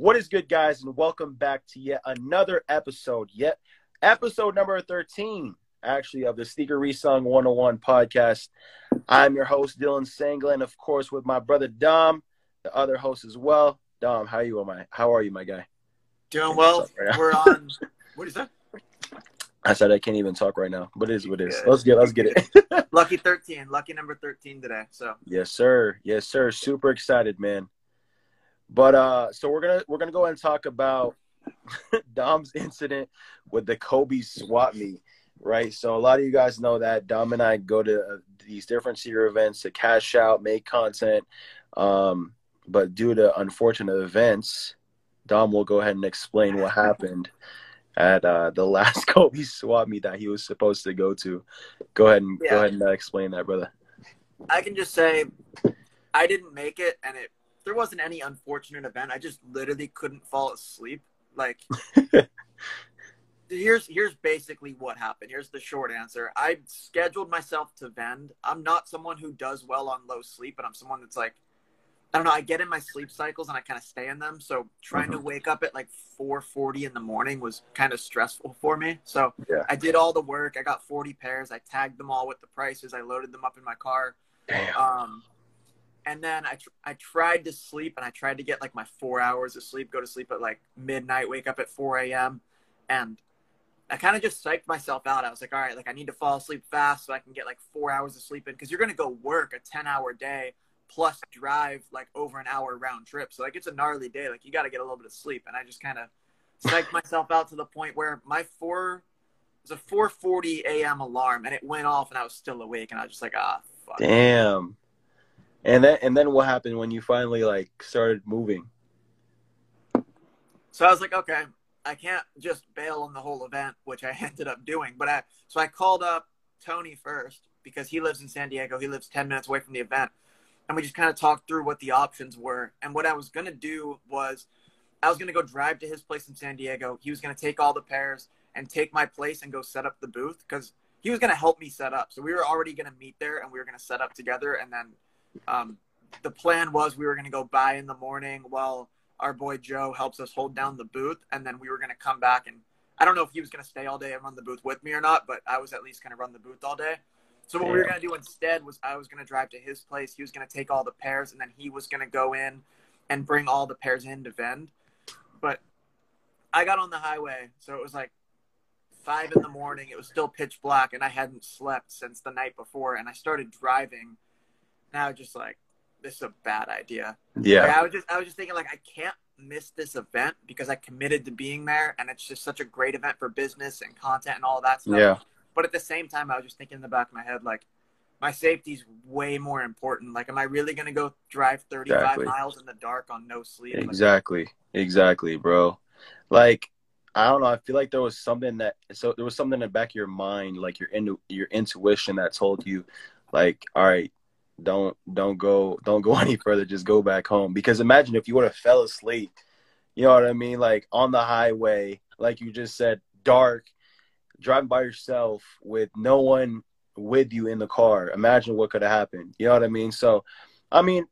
What is good, guys, and welcome back to yet another episode, yet episode number 13, actually, of the Sneaker Resung 101 podcast. I'm your host, Dylan Sanglin, of course, with my brother Dom, the other host as well. Dom, how you am I? How are you, my guy? Doing well. Right We're on. What is that? I said I can't even talk right now, but it is what it is. Let's get let's get it. Lucky 13. Lucky number 13 today. So yes, sir. Yes, sir. Super excited, man. But uh, so we're gonna we're gonna go ahead and talk about Dom's incident with the Kobey swap meet, right? So a lot of you guys know that Dom and I go to uh, these different senior events to cash out, make content. Um, but due to unfortunate events, Dom will go ahead and explain what happened at uh, the last Kobey swap meet that he was supposed to go to. Go ahead and Yeah. go ahead and uh, explain that, brother. I can just say I didn't make it, and it there wasn't any unfortunate event. I just literally couldn't fall asleep. Like here's here's basically what happened. Here's the short answer. I scheduled myself to vend. I'm not someone who does well on low sleep, but I'm someone that's like I don't know. I get in my sleep cycles and I kind of stay in them. So trying to wake up at like 4:40 in the morning was kind of stressful for me. So Yeah. I did all the work. I got 40 pairs. I tagged them all with the prices. I loaded them up in my car. Damn. Um, and then I, tr- I tried to sleep and I tried to get like my four hours of sleep, go to sleep at like midnight, wake up at 4 a.m. And I kind of just psyched myself out. I was like, all right, like I need to fall asleep fast so I can get like four hours of sleep in because you're going to go work a 10 hour day plus drive like over an hour round trip. So like it's a gnarly day. Like you got to get a little bit of sleep. And I just kind of psyched myself out to the point where my four, it was a 4:40 a.m. alarm and it went off and I was still awake and I was just like, ah, fuck. Damn. And then and then what happened when you finally like started moving? So I was like, okay, I can't just bail on the whole event, which I ended up doing. But I so I called up Tony first because he lives in San Diego. He lives 10 minutes away from the event. And we just kind of talked through what the options were. And what I was to do was I was to go drive to his place in San Diego. He was to take all the pairs and take my place and go set up the booth because he was to help me set up. So we were already to meet there and we were to set up together. And then um, the plan was we were going to go by in the morning while our boy Joe helps us hold down the booth. And then we were going to come back and I don't know if he was going to stay all day and run the booth with me or not, but I was at least going to run the booth all day. So what we were going to do instead was I was going to drive to his place. He was going to take all the pairs, and then he was going to go in and bring all the pairs in to vend. But I got on the highway, so it was like five in the morning. It was still pitch black, and I hadn't slept since the night before. And I started driving. And I was just like, "This is a bad idea." Like, Yeah. I was just I was just thinking like I can't miss this event because I committed to being there, and it's just such a great event for business and content and all that stuff. Yeah. But at the same time, I was just thinking in the back of my head, like, my safety's way more important. Like, am I really going to go drive 35 Exactly. miles in the dark on no sleep? Like, Exactly. Exactly, bro. Like I don't know, I feel like there was something that so there was something in the back of your mind, like your in, your intuition that told you like, all right, don't don't go don't go any further, just go back home. Because imagine if you would have fell asleep, you know what I mean? Like on the highway, like you just said, dark, driving by yourself with no one with you in the car. Imagine what could have happened. You know what I mean? So I mean,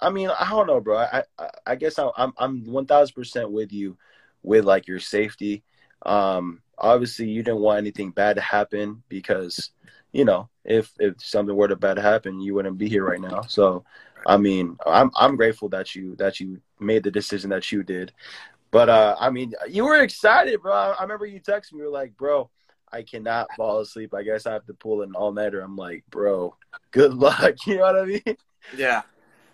I mean, I don't know, bro. I I, I guess I, I'm I'm one thousand percent with you, with like your safety. Um, obviously, you didn't want anything bad to happen because, you know, if if something were to bad happen, you wouldn't be here right now. So, I mean, I'm I'm grateful that you that you made the decision that you did. But uh, I mean, you were excited, bro. I remember you texted me. You were like, bro. I cannot fall asleep. I guess I have to pull an all nighter. I'm like, bro, good luck. You know what I mean? yeah.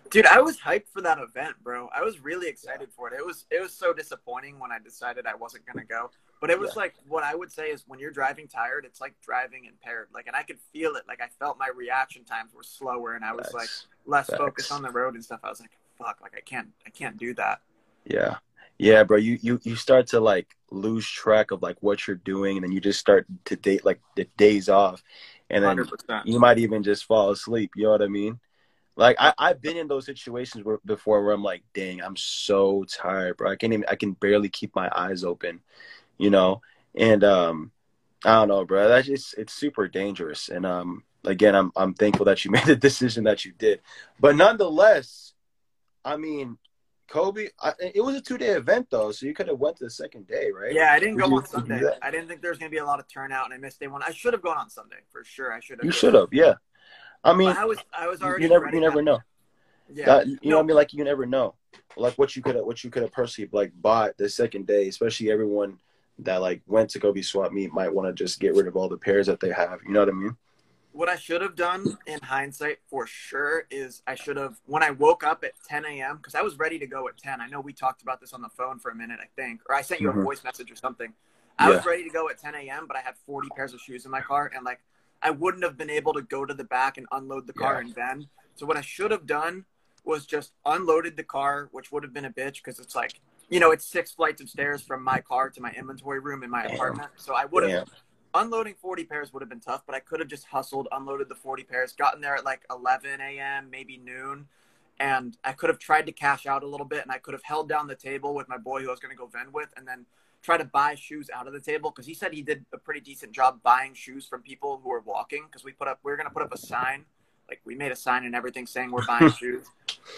Dude, I was hyped for that event, bro. I was really excited for it. It was it was so disappointing when I decided I wasn't gonna go. But it was Yeah. like what I would say is when you're driving tired, it's like driving impaired. Like, and I could feel it. Like I felt my reaction times were slower, and I was like less focused on the road and stuff. I was like, fuck, like I can't I can't do that. Yeah. Yeah, bro. You, you you start to like lose track of like what you're doing and then you just start to date like the days off. And then 100%. you might even just fall asleep. You know what I mean? Like I, I've been in those situations where, before where I'm like, dang, I'm so tired, bro. I can't even I can barely keep my eyes open, you know? And um I don't know, bro. That's just it's super dangerous. And um again I'm I'm thankful that you made the decision that you did. But nonetheless, I mean, Kobey, I, it was a two day event though, so you could have went to the second day, right? Yeah, I didn't Did go on Sunday. I didn't think there was gonna be a lot of turnout, and I missed day one. I should have gone on Sunday for sure. I should have. You should have, yeah. I mean, I was I was already. you never, you never to- know. Yeah. That, you know what I mean? Like you never know, like what you could have, what you could have personally like bought the second day, especially everyone that like went to go be swap meet might want to just get rid of all the pairs that they have. You know what I mean? What I should have done in hindsight for sure is I should have when I woke up at 10 a.m. because I was ready to go at 10. I know we talked about this on the phone for a minute, I think, or I sent you Mhm. a voice message or something. I was ready to go at 10 a.m., but I had 40 pairs of shoes in my car, and like I wouldn't have been able to go to the back and unload the car Yeah. and then. So what I should have done was just unloaded the car, which would have been a bitch because it's like you know it's six flights of stairs from my car to my inventory room in my Damn. apartment. So I would have Damn. unloading 40 pairs would have been tough, but I could have just hustled, unloaded the 40 pairs, gotten there at like 11 a.m., maybe noon, and I could have tried to cash out a little bit, and I could have held down the table with my boy who I was going to go vend with, and then try to buy shoes out of the table because he said he did a pretty decent job buying shoes from people who were walking because we put up we were going to put up a sign like we made a sign and everything saying we're buying shoes.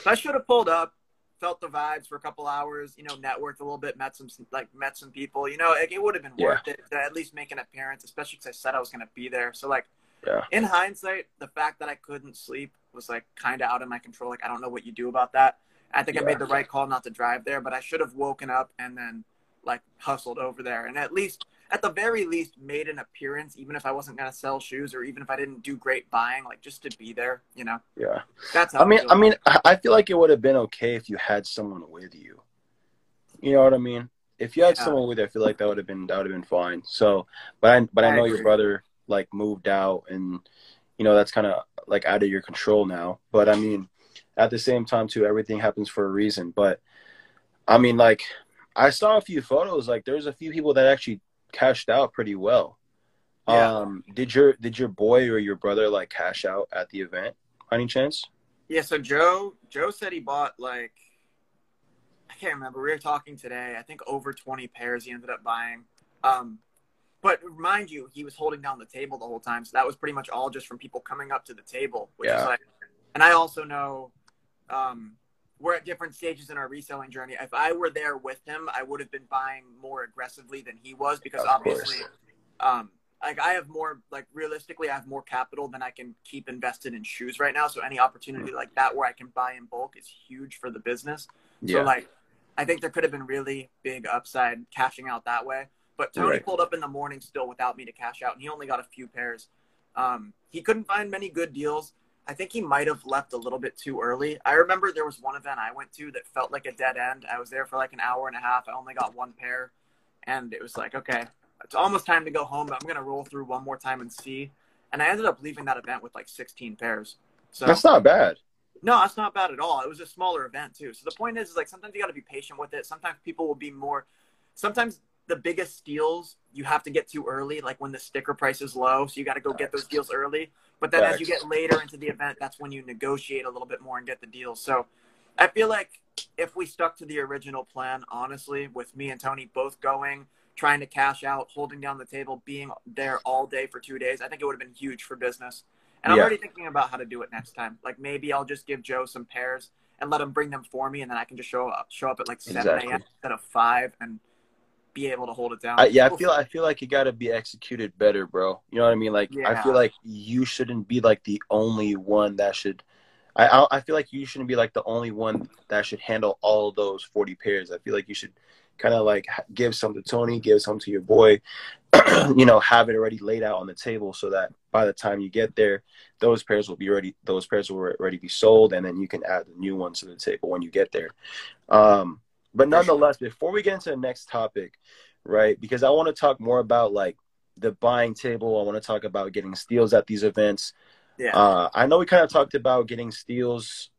So i should have pulled up felt the vibes for a couple hours you know networked a little bit met some like met some people you know like, it would have been Yeah. worth it to at least make an appearance especially because i said i was going to be there. So like Yeah. in hindsight the fact that i couldn't sleep was like kind of out of my control. Like i don't know what you do about that. I think i made the right call not to drive there but i should have woken up and then like hustled over there and at least at the very least made an appearance even if i wasn't going to sell shoes or even if i didn't do great buying like just to be there you know Yeah. that's I mean. I mean, I I feel like it would have been okay if you had someone with you. You know what I mean? If you had Yeah. someone with you, I feel like that would have been that would have been fine. So, but I but I I know agree. your brother like moved out, and you know that's kind of like out of your control now. But I mean, at the same time too, everything happens for a reason. But I mean, like I saw a few photos. Like there's a few people that actually cashed out pretty well. Yeah. Um, did your did your boy or your brother like cash out at the event? By any chance? Yeah, so Joe Joe said he bought like I can't remember. We were talking today. I think over 20 pairs he ended up buying. Um but mind you, he was holding down the table the whole time. So that was pretty much all just from people coming up to the table, which is Yeah. like and I also know um we're at different stages in our reselling journey. If I were there with him, I would have been buying more aggressively than he was because Of obviously um like I have more like realistically I have more capital than I can keep invested in shoes right now. So any opportunity like that where I can buy in bulk is huge for the business. So like I think there could have been really big upside cashing out that way. But Tony Right. pulled up in the morning still without me to cash out and he only got a few pairs. Um, he couldn't find many good deals. I think he might have left a little bit too early. I remember there was one event I went to that felt like a dead end. I was there for like an hour and a half. I only got one pair and it was like, okay, it's almost time to go home, but I'm going to roll through one more time and see. And I ended up leaving that event with like 16 pairs. So that's not bad. no, that's not bad at all. It was a smaller event too. So the point is, is like sometimes you got to be patient with it. Sometimes people will be more. Sometimes the biggest steals you have to get too early, like when the sticker price is low. So you got to go get those deals early. But then as you get later into the event, that's when you negotiate a little bit more and get the deals. So I feel like if we stuck to the original plan, honestly, with me and Tony both going, trying to cash out, holding down the table, being there all day for two days, I think it would have been huge for business. And I'm Yeah. already thinking about how to do it next time. Like maybe I'll just give Joe some pairs and let him bring them for me, and then I can just show up, show up at like seven Exactly. a.m. instead of five, and be able to hold it down. I, yeah, I feel I feel like you got to be executed better, bro. You know what I mean? Like I feel like you shouldn't be like the only one that should. I I I feel like you shouldn't be like the only one that should handle all those forty pairs. I feel like you should kind of like give some to Tony, give some to your boy. you know, have it already laid out on the table so that by the time you get there, those pairs will be ready. Those pairs will already be sold, and then you can add the new ones to the table when you get there. Um, but For sure. nonetheless, before we get into the next topic, right? Because I want to talk more about like the buying table. I want to talk about getting steals at these events. yeah, Uh, I know we kind of talked about getting steals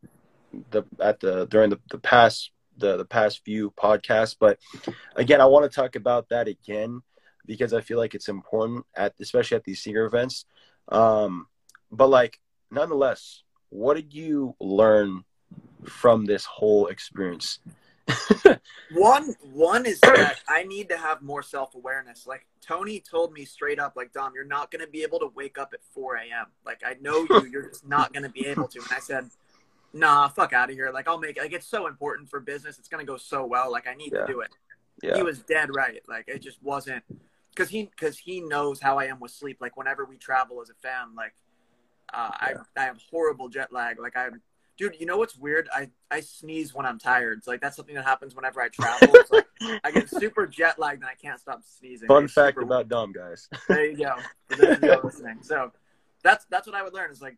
the at the during the, the past the the past few podcasts, but again, I want to talk about that again because I feel like it's important at especially at these senior events. Um, but like nonetheless, what did you learn from this whole experience? One one is that I need to have more self awareness. Like Tony told me straight up, like Dom, you're not going to be able to wake up at 4 a.m. Like I know you, you're just not going to be able to. And I said, nah, fuck out of here. Like I'll make it. like it's so important for business. It's gonna go so well. Like I need Yeah. to do it. Yeah. He was dead right. Like it just wasn't because he because he knows how I am with sleep. Like whenever we travel as a fam, like uh, I I have horrible jet lag. Like I'm. Dude, you know what's weird? I, I sneeze when I'm tired. It's like that's something that happens whenever I travel. It's like I get super jet lagged and I can't stop sneezing. Fun It's fact about Dom, guys. there you go. For those of you listening. So that's that's what I would learn is like,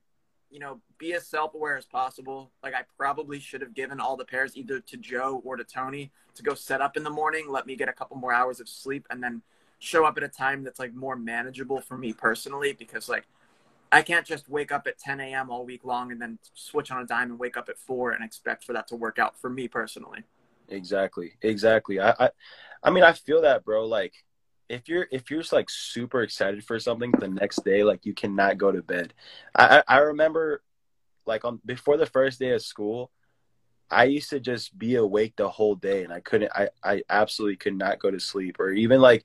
you know, be as self aware as possible. Like I probably should have given all the pairs either to Joe or to Tony to go set up in the morning, let me get a couple more hours of sleep, and then show up at a time that's like more manageable for me personally because like I can't just wake up at 10 a.m. all week long and then switch on a dime and wake up at four and expect for that to work out for me personally. Exactly. Exactly. I, I I mean I feel that, bro. Like if you're if you're just like super excited for something the next day, like you cannot go to bed. I I, I remember like on before the first day of school, I used to just be awake the whole day and I couldn't I, I absolutely could not go to sleep. Or even like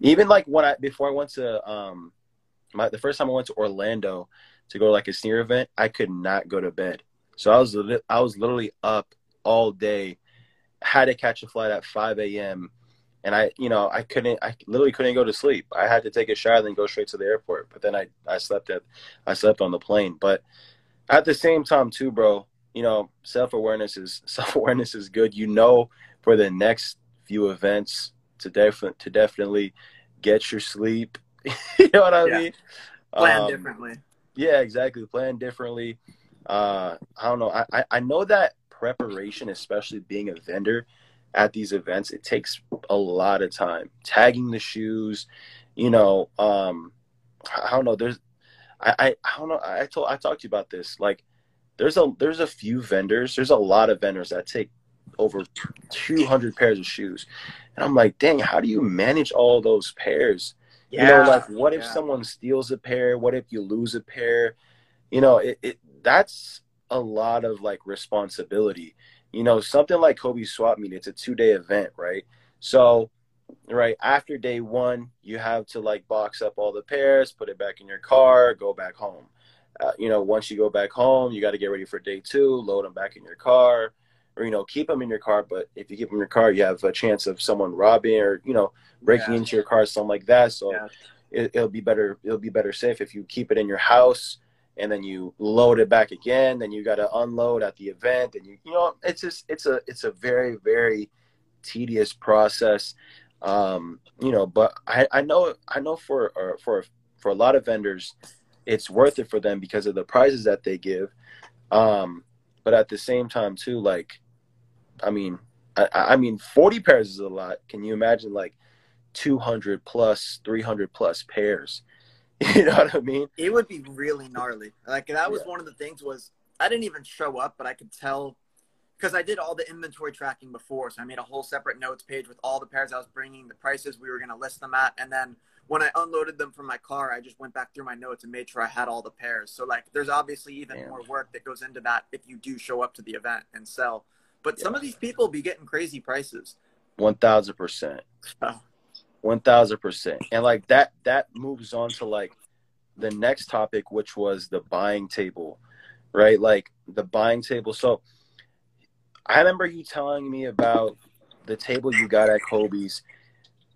even like when I before I went to um my the first time I went to Orlando to go to like a senior event, I could not go to bed. So I was I was literally up all day had to catch a flight at 5 a.m. and I, you know, I couldn't, I literally couldn't go to sleep. I had to take a shower and go straight to the airport. But then I, I slept at, I slept on the plane. But at the same time, too, bro, you know, self awareness is self awareness is good. You know, for the next few events to definitely to definitely get your sleep. you know what I Yeah. mean? Plan Um, differently. yeah, exactly. Plan differently. Uh, I don't know. I, I, I know that preparation, especially being a vendor at these events, it takes a lot of time. Tagging the shoes, you know, um, I don't know. There's, I, I, I don't know. I told, I talked to you about this. Like, there's a, there's a few vendors. There's a lot of vendors that take over 200 pairs of shoes, and I'm like, dang, how do you manage all those pairs? You know like what if yeah. someone steals a pair? What if you lose a pair? You know it, it that's a lot of like responsibility. You know something like kobey swap meet it's a two day event right? So right after day one you have to like box up all the pairs put it back in your car go back home. Uh, you know once you go back home you got to get ready for day two load them back in your car or you know keep them in your car but if you keep them in your car you have a chance of someone robbing or you know breaking Yeah. into your car something like that so Yeah. it, it'll be better it'll be better safe if you keep it in your house and then you load it back again then you got to unload at the event and you you know it's just it's a it's a very very tedious process um you know but i i know i know for uh, for for a lot of vendors it's worth it for them because of the prizes that they give um but at the same time too like i mean i i mean 40 pairs is a lot can you imagine like 200 plus 300 plus pairs you know what i mean it would be really gnarly. Like that was Yeah. one of the things was I didn't even show up, but I could tell because I did all the inventory tracking before. So I made a whole separate notes page with all the pairs I was bringing, the prices we were going to list them at, and then when I unloaded them from my car, I just went back through my notes and made sure I had all the pairs. So like, there's obviously even Damn. more work that goes into that if you do show up to the event and sell. But some of these people be getting crazy prices. 1000% So, 1000% and like that that moves on to like the next topic which was the buying table right? Like the buying table. So i remember you telling me about the table you got at kobey's.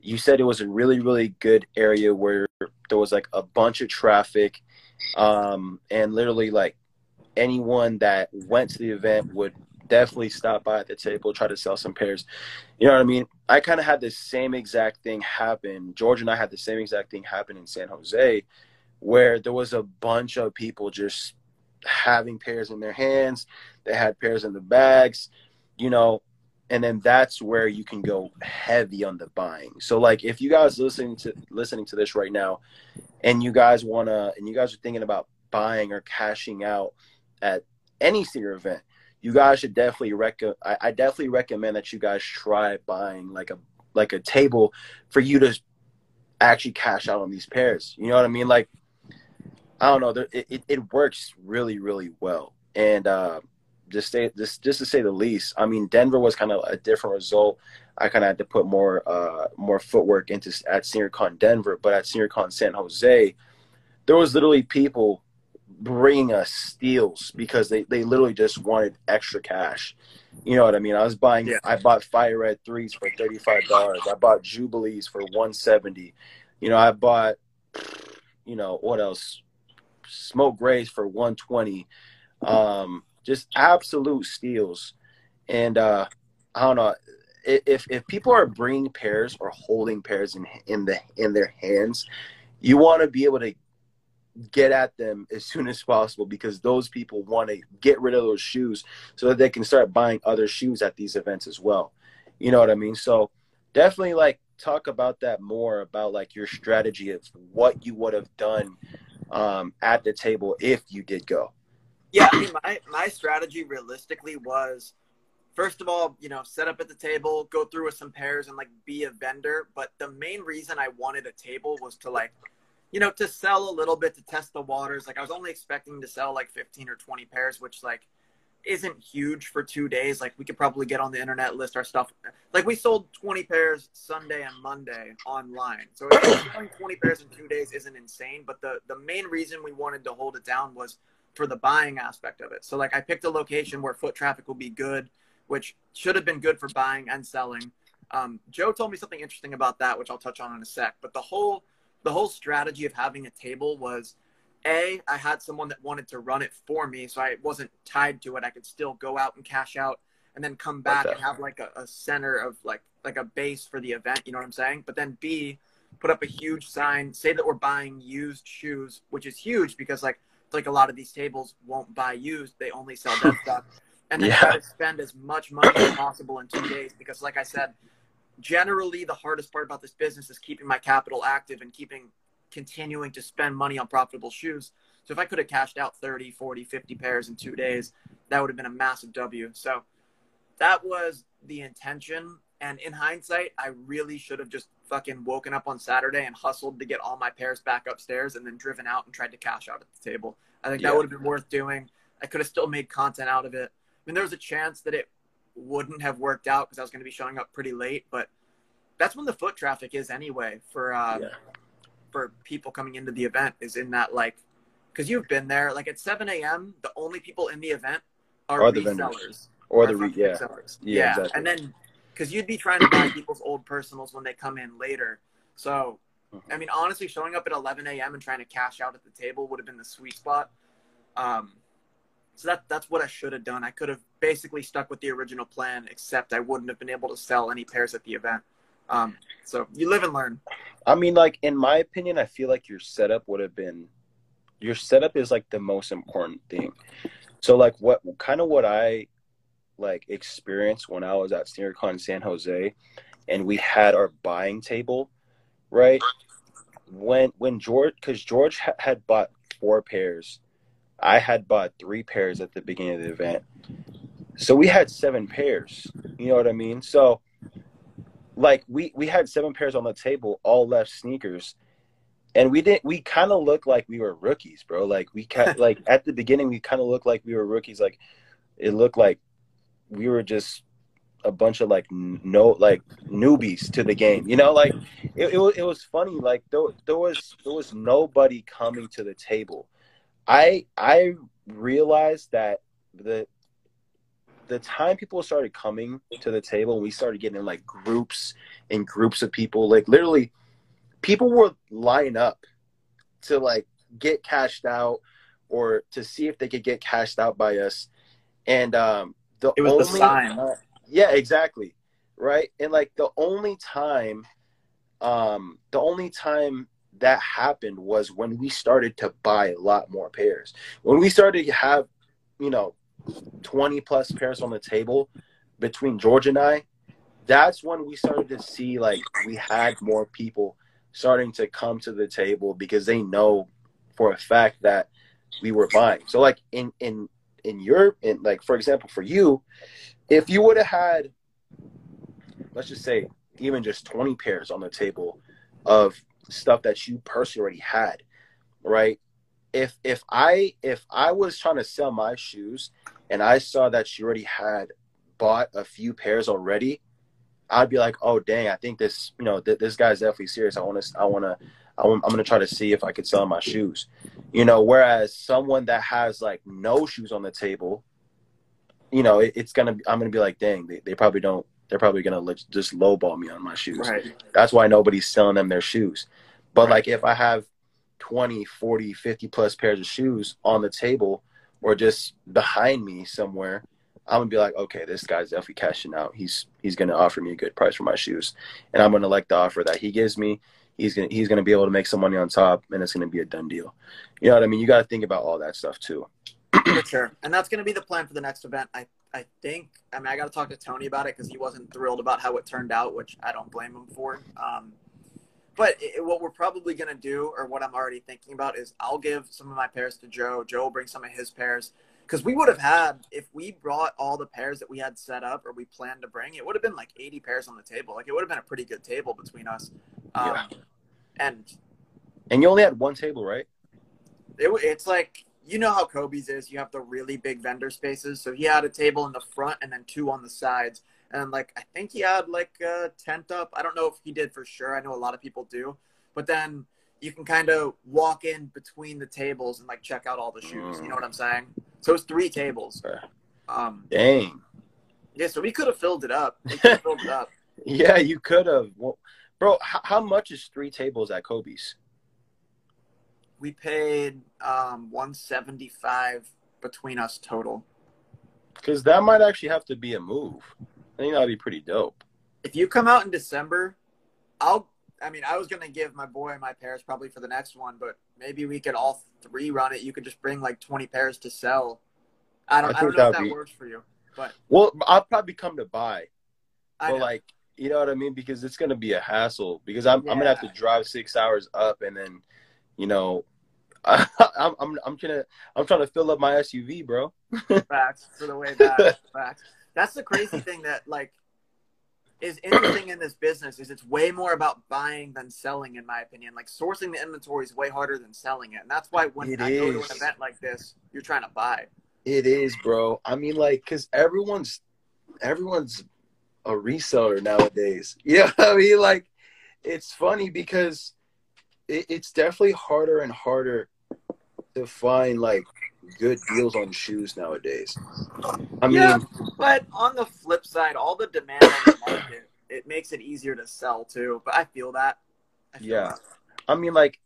You said it was a really really good area where there was like a bunch of traffic um and literally like anyone that went to the event would definitely stop by at the table try to sell some pairs you know what i mean I kind of had the same exact thing happen. George and I had the same exact thing happen in San Jose, where there was a bunch of people just having pairs in their hands. They had pairs in the bags, you know, and then that's where you can go heavy on the buying. So, like, if you guys listening to listening to this right now, and you guys wanna, and you guys are thinking about buying or cashing out at any senior event, you guys should definitely rec. I, definitely recommend that you guys try buying like a like a table for you to actually cash out on these pairs. You know what I mean? Like I don't know, it, it it works really really well. And uh, just say just just to say the least, I mean Denver was kind of a different result. I kind of had to put more uh more footwork into at SneakerCon Denver, but at SneakerCon San Jose, there was literally people bringing us steals because they, they literally just wanted extra cash. You know what I mean? I was buying Yeah. I bought fire red threes for thirty five dollars. I bought jubilees for one seventy. You know, I bought you know, what else? Smoke grays for one twenty. Um, just absolute steals. And uh I don't know if if people are bringing pairs or holding pairs in in the in their hands, you want to be able to get at them as soon as possible because those people want to get rid of those shoes so that they can start buying other shoes at these events as well. You know what I mean? So definitely like talk about that more about like your strategy of what you would have done um, at the table if you did go. Yeah, I mean, my, my strategy realistically was first of all, you know, set up at the table, go through with some pairs and like be a vendor. But the main reason I wanted a table was to like, you know, to sell a little bit to test the waters. Like I was only expecting to sell like 15 or 20 pairs, which like isn't huge for two days. Like we could probably get on the internet, list our stuff. Like we sold 20 pairs Sunday and Monday online. So selling 20 pairs in two days isn't insane. But the, the main reason we wanted to hold it down was for the buying aspect of it. So like I picked a location where foot traffic will be good, which should have been good for buying and selling. Um, Joe told me something interesting about that, which I'll touch on in a sec. But the whole the whole strategy of having a table was a I had someone that wanted to run it for me, so I wasn't tied to it. I could still go out and cash out and then come back Okay. and have like a, a center of like like a base for the event. You know what I'm saying? But then B put up a huge sign, say that we're buying used shoes, which is huge because like like a lot of these tables won't buy used; they only sell dead stuff. And then Yeah. try to spend as much money as possible in two days because, like I said, generally the hardest part about this business is keeping my capital active and keeping continuing to spend money on profitable shoes. So if I could have cashed out 30, 40, 50 pairs in two days, that would have been a massive W. So that was the intention. And in hindsight, I really should have just fucking woken up on Saturday and hustled to get all my pairs back upstairs and then driven out and tried to cash out at the table. I think Yeah. that would have been worth doing. I could have still made content out of it. I mean, there was a chance that it wouldn't have worked out because I was going to be showing up pretty late, but that's when the foot traffic is anyway for uh, Yeah. for people coming into the event is in that like because you've been there like at 7 a.m. the only people in the event are Or the resellers vendors. Or are the re- yeah. resellers. Yeah, yeah, exactly. and then because you'd be trying to buy people's old personals when they come in later. So, Mhm. I mean, honestly, showing up at 11 a.m. and trying to cash out at the table would have been the sweet spot. Um, so that that's what I should have done. I could have basically stuck with the original plan, except I wouldn't have been able to sell any pairs at the event. Um, so you live and learn. I mean, like in my opinion, I feel like your setup would have been your setup is like the most important thing. So like what kind of what I like experienced when I was at SneakerCon San Jose and we had our buying table, right? When when George cuz George ha- had bought four pairs. I had bought three pairs at the beginning of the event. So we had seven pairs. You know what I mean? So like we we had seven pairs on the table, all left sneakers, and we didn't. We kind of looked like we were rookies, bro. Like we ca- like at the beginning, we kind of looked like we were rookies. Like it looked like we were just a bunch of like no like newbies to the game. You know, like it it, was, it was funny. Like there, there was there was nobody coming to the table. I I realized that the the time people started coming to the table and we started getting in like groups and groups of people. Like literally people would line up to like get cashed out or to see if they could get cashed out by us. And um the It was only the sign. yeah exactly. Right? And like the only time um the only time that happened was when we started to buy a lot more pairs when we started to have you know 20 plus pairs on the table between George and I, that's when we started to see like we had more people starting to come to the table because they know for a fact that we were buying. So like in in in your in like for example for you, if you would have had let's just say even just 20 pairs on the table of stuff that you personally already had, right? If if I if I was trying to sell my shoes and I saw that you already had bought a few pairs already, I'd be like, oh dang, I think this, you know, th- this guy's definitely serious. I want to, I want to, I'm, gonna try to see if I could sell my shoes. You know, whereas someone that has like no shoes on the table, you know, it, it's gonna. I'm gonna be like, dang, they, they probably don't. They're probably gonna just lowball me on my shoes. Right. That's why nobody's selling them their shoes. But Right. like if I have 20, 40, 50 plus pairs of shoes on the table or just behind me somewhere, I'm gonna be like, okay, this guy's definitely cashing out. He's he's gonna offer me a good price for my shoes, and I'm gonna like the offer that he gives me. He's gonna he's gonna be able to make some money on top, and it's gonna be a done deal. You know what I mean? You got to think about all that stuff too. For sure. And that's going to be the plan for the next event. I, I think, I mean, I got to talk to Tony about it because he wasn't thrilled about how it turned out, which I don't blame him for. Um, but it, what we're probably going to do, or what I'm already thinking about, is I'll give some of my pairs to Joe. Joe will bring some of his pairs. Because we would have had, if we brought all the pairs that we had set up or we planned to bring, it would have been like 80 pairs on the table. Like, it would have been a pretty good table between us. Um, Yeah. And And you only had one table, right? it, wa- it's like you know how Kobey's is. You have the really big vendor spaces. So he had a table in the front and then two on the sides. And like I think he had like a tent up. I don't know if he did for sure. I know a lot of people do. But then you can kind of walk in between the tables and like check out all the shoes. You know what I'm saying? So it's three tables. Um, Dang. yeah. So we could have filled it up. We filled it up. Yeah, you could have. Well, bro, how, how much is three tables at Kobey's? We paid um, 175 between us total. Because that might actually have to be a move. I think that'd be pretty dope. if you come out in December, I'll. I mean, I was gonna give my boy my pairs probably for the next one, but maybe we could all three run it. You could just bring like twenty pairs to sell. I don't. I I, don't know if that'd be- works for you, but Well, I'll probably come to buy. I But know. like, you know what I mean? Because it's gonna be a hassle. Because I'm I'm gonna have to drive six hours up, and then, you know, I'm I'm I'm gonna I'm trying to fill up my SUV, bro. facts for the way back. facts. That's the crazy thing that like is interesting in this business is it's way more about buying than selling, in my opinion. Like sourcing the inventory is way harder than selling it, and that's why when It I go to an event like this, you're trying to buy. It is, bro. I mean, like, cause everyone's everyone's a reseller nowadays. Yeah, I mean, like, it's funny because it, it's definitely harder and harder to find like good deals on shoes nowadays. I mean, Yeah. But on the flip side, all the demand on the market, it makes it easier to sell too. But I feel that. I feel Yeah. that. I mean, like,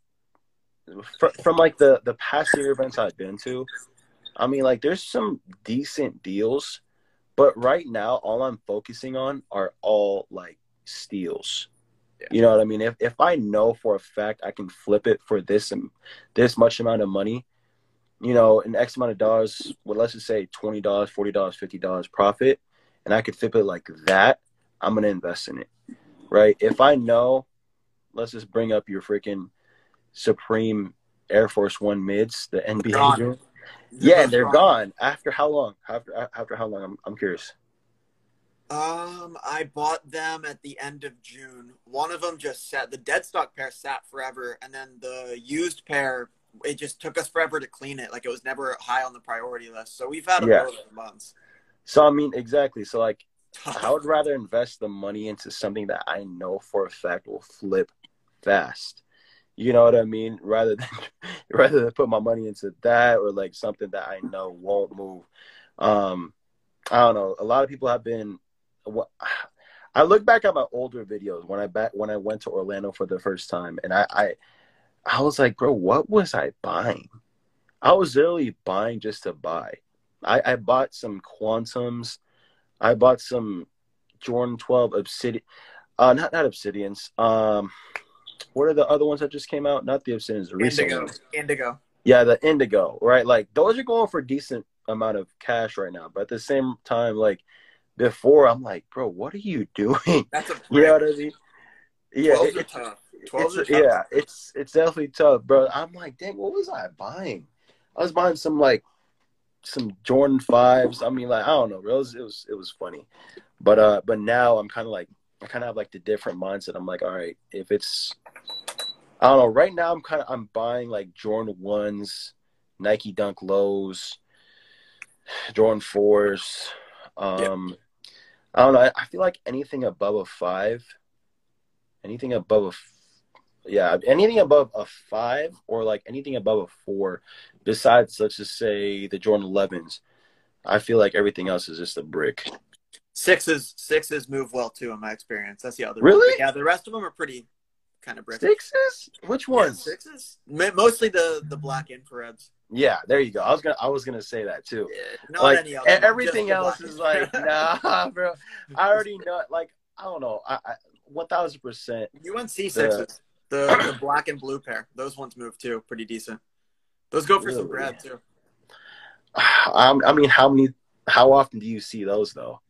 fr- from like the the past year events I've been to, I mean, like, there's some decent deals, but right now, all I'm focusing on are all like steals. Yeah. You know what I mean? If if I know for a fact I can flip it for this and this much amount of money, you know, an X amount of dollars, well, let's just say twenty dollars, forty dollars, fifty dollars profit, and I could flip it like that, I'm gonna invest in it, right? If I know, let's just bring up your freaking Supreme Air Force One mids, the NBA. Yeah, they're gone. gone. After how long? After after how long? I'm I'm curious. Um, I bought them at the end of June. One of them just sat. The dead stock pair sat forever, and then the used pair, it just took us forever to clean it. Like it was never high on the priority list. So we've had Yeah. both for months. So I mean, exactly. So like, I would rather invest the money into something that I know for a fact will flip fast. You know what I mean? Rather than rather than put my money into that or like something that I know won't move. Um, I don't know. A lot of people have been. What I look back at my older videos when I back when I went to Orlando for the first time, and I I, I was like, bro, what was I buying? I was literally buying just to buy. I, I bought some quantums. I bought some Jordan 12 Obsidian. Uh, not not Obsidians. Um, what are the other ones that just came out? Not the Obsidians. The Indigo. Indigo. Yeah, the Indigo. Right, like those are going for decent amount of cash right now. But at the same time, like before, I'm like, bro, what are you doing? That's a You know what I mean? Yeah, Twelves it- are it's- tough. Twelves are it's, tough. yeah, it's it's definitely tough, bro. I'm like, dang, what was I buying? I was buying some like some Jordan fives. I mean, like I don't know, bro. It was it was, it was funny, but uh, but now I'm kind of like I kind of have like the different mindset. I'm like, all right, if it's I don't know. Right now, I'm kind of I'm buying like Jordan ones, Nike Dunk lows, Jordan fours. Um, I don't know. I, I feel like anything above a five, anything above a, f- yeah, anything above a five or like anything above a four, besides let's just say the Jordan 11s, I feel like everything else is just a brick. Sixes sixes move well too in my experience. That's the other. Really? Yeah, the rest of them are pretty kind of brick. Sixes? Which Yeah, ones? sixes. Ma- Mostly the the black infrareds. Yeah, there you go. I was gonna I was gonna say that too. Yeah, not like any everything else is like nah, bro. I already know. Like I don't know. I, I one thousand percent. UNC sixes. The the black and blue pair. Those ones move too, pretty decent. Those go for some bread too. Um, I mean, how many? How often do you see those though?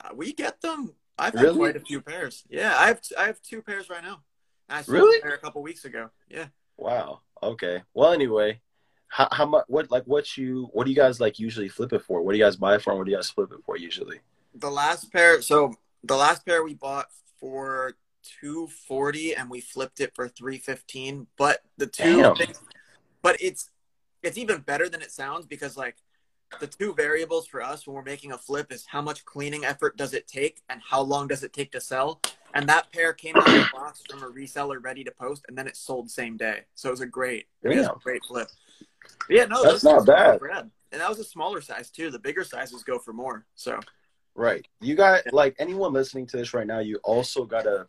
Uh, we get them. I've had Really? quite a few pairs. Yeah, I have I have two pairs right now. I Really? a pair a couple weeks ago. Yeah. Wow. Okay. Well, anyway, how how much? What like what you? What do you guys like usually flip it for? What do you guys buy it for? And what do you guys flip it for usually? The last pair. So the last pair we bought for two forty, and we flipped it for three fifteen. But the two, Damn. things, but it's it's even better than it sounds because like the two variables for us when we're making a flip is how much cleaning effort does it take and how long does it take to sell. And that pair came out of the box from a reseller ready to post, and then it sold same day. So it was a great, it was a great flip. Yeah, no, That's not bad. And that was a smaller size too. The bigger sizes go for more. So Right. You got like anyone listening to this right now. You also gotta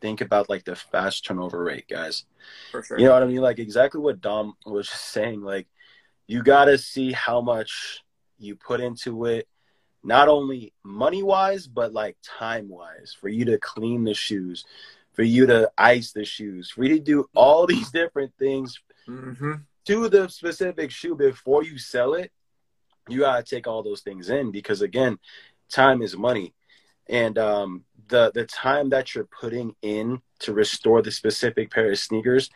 think about like the fast turnover rate, guys. for sure. You know what I mean? Like exactly what Dom was just saying. Like you got to see how much you put into it, not only money wise, but like time wise, for you to clean the shoes, for you to ice the shoes, for you to do all these different things hmm to the specific shoe before you sell it. You got to take all those things in because again, time is money. And um, the the time that you're putting in to restore the specific pair of sneakers,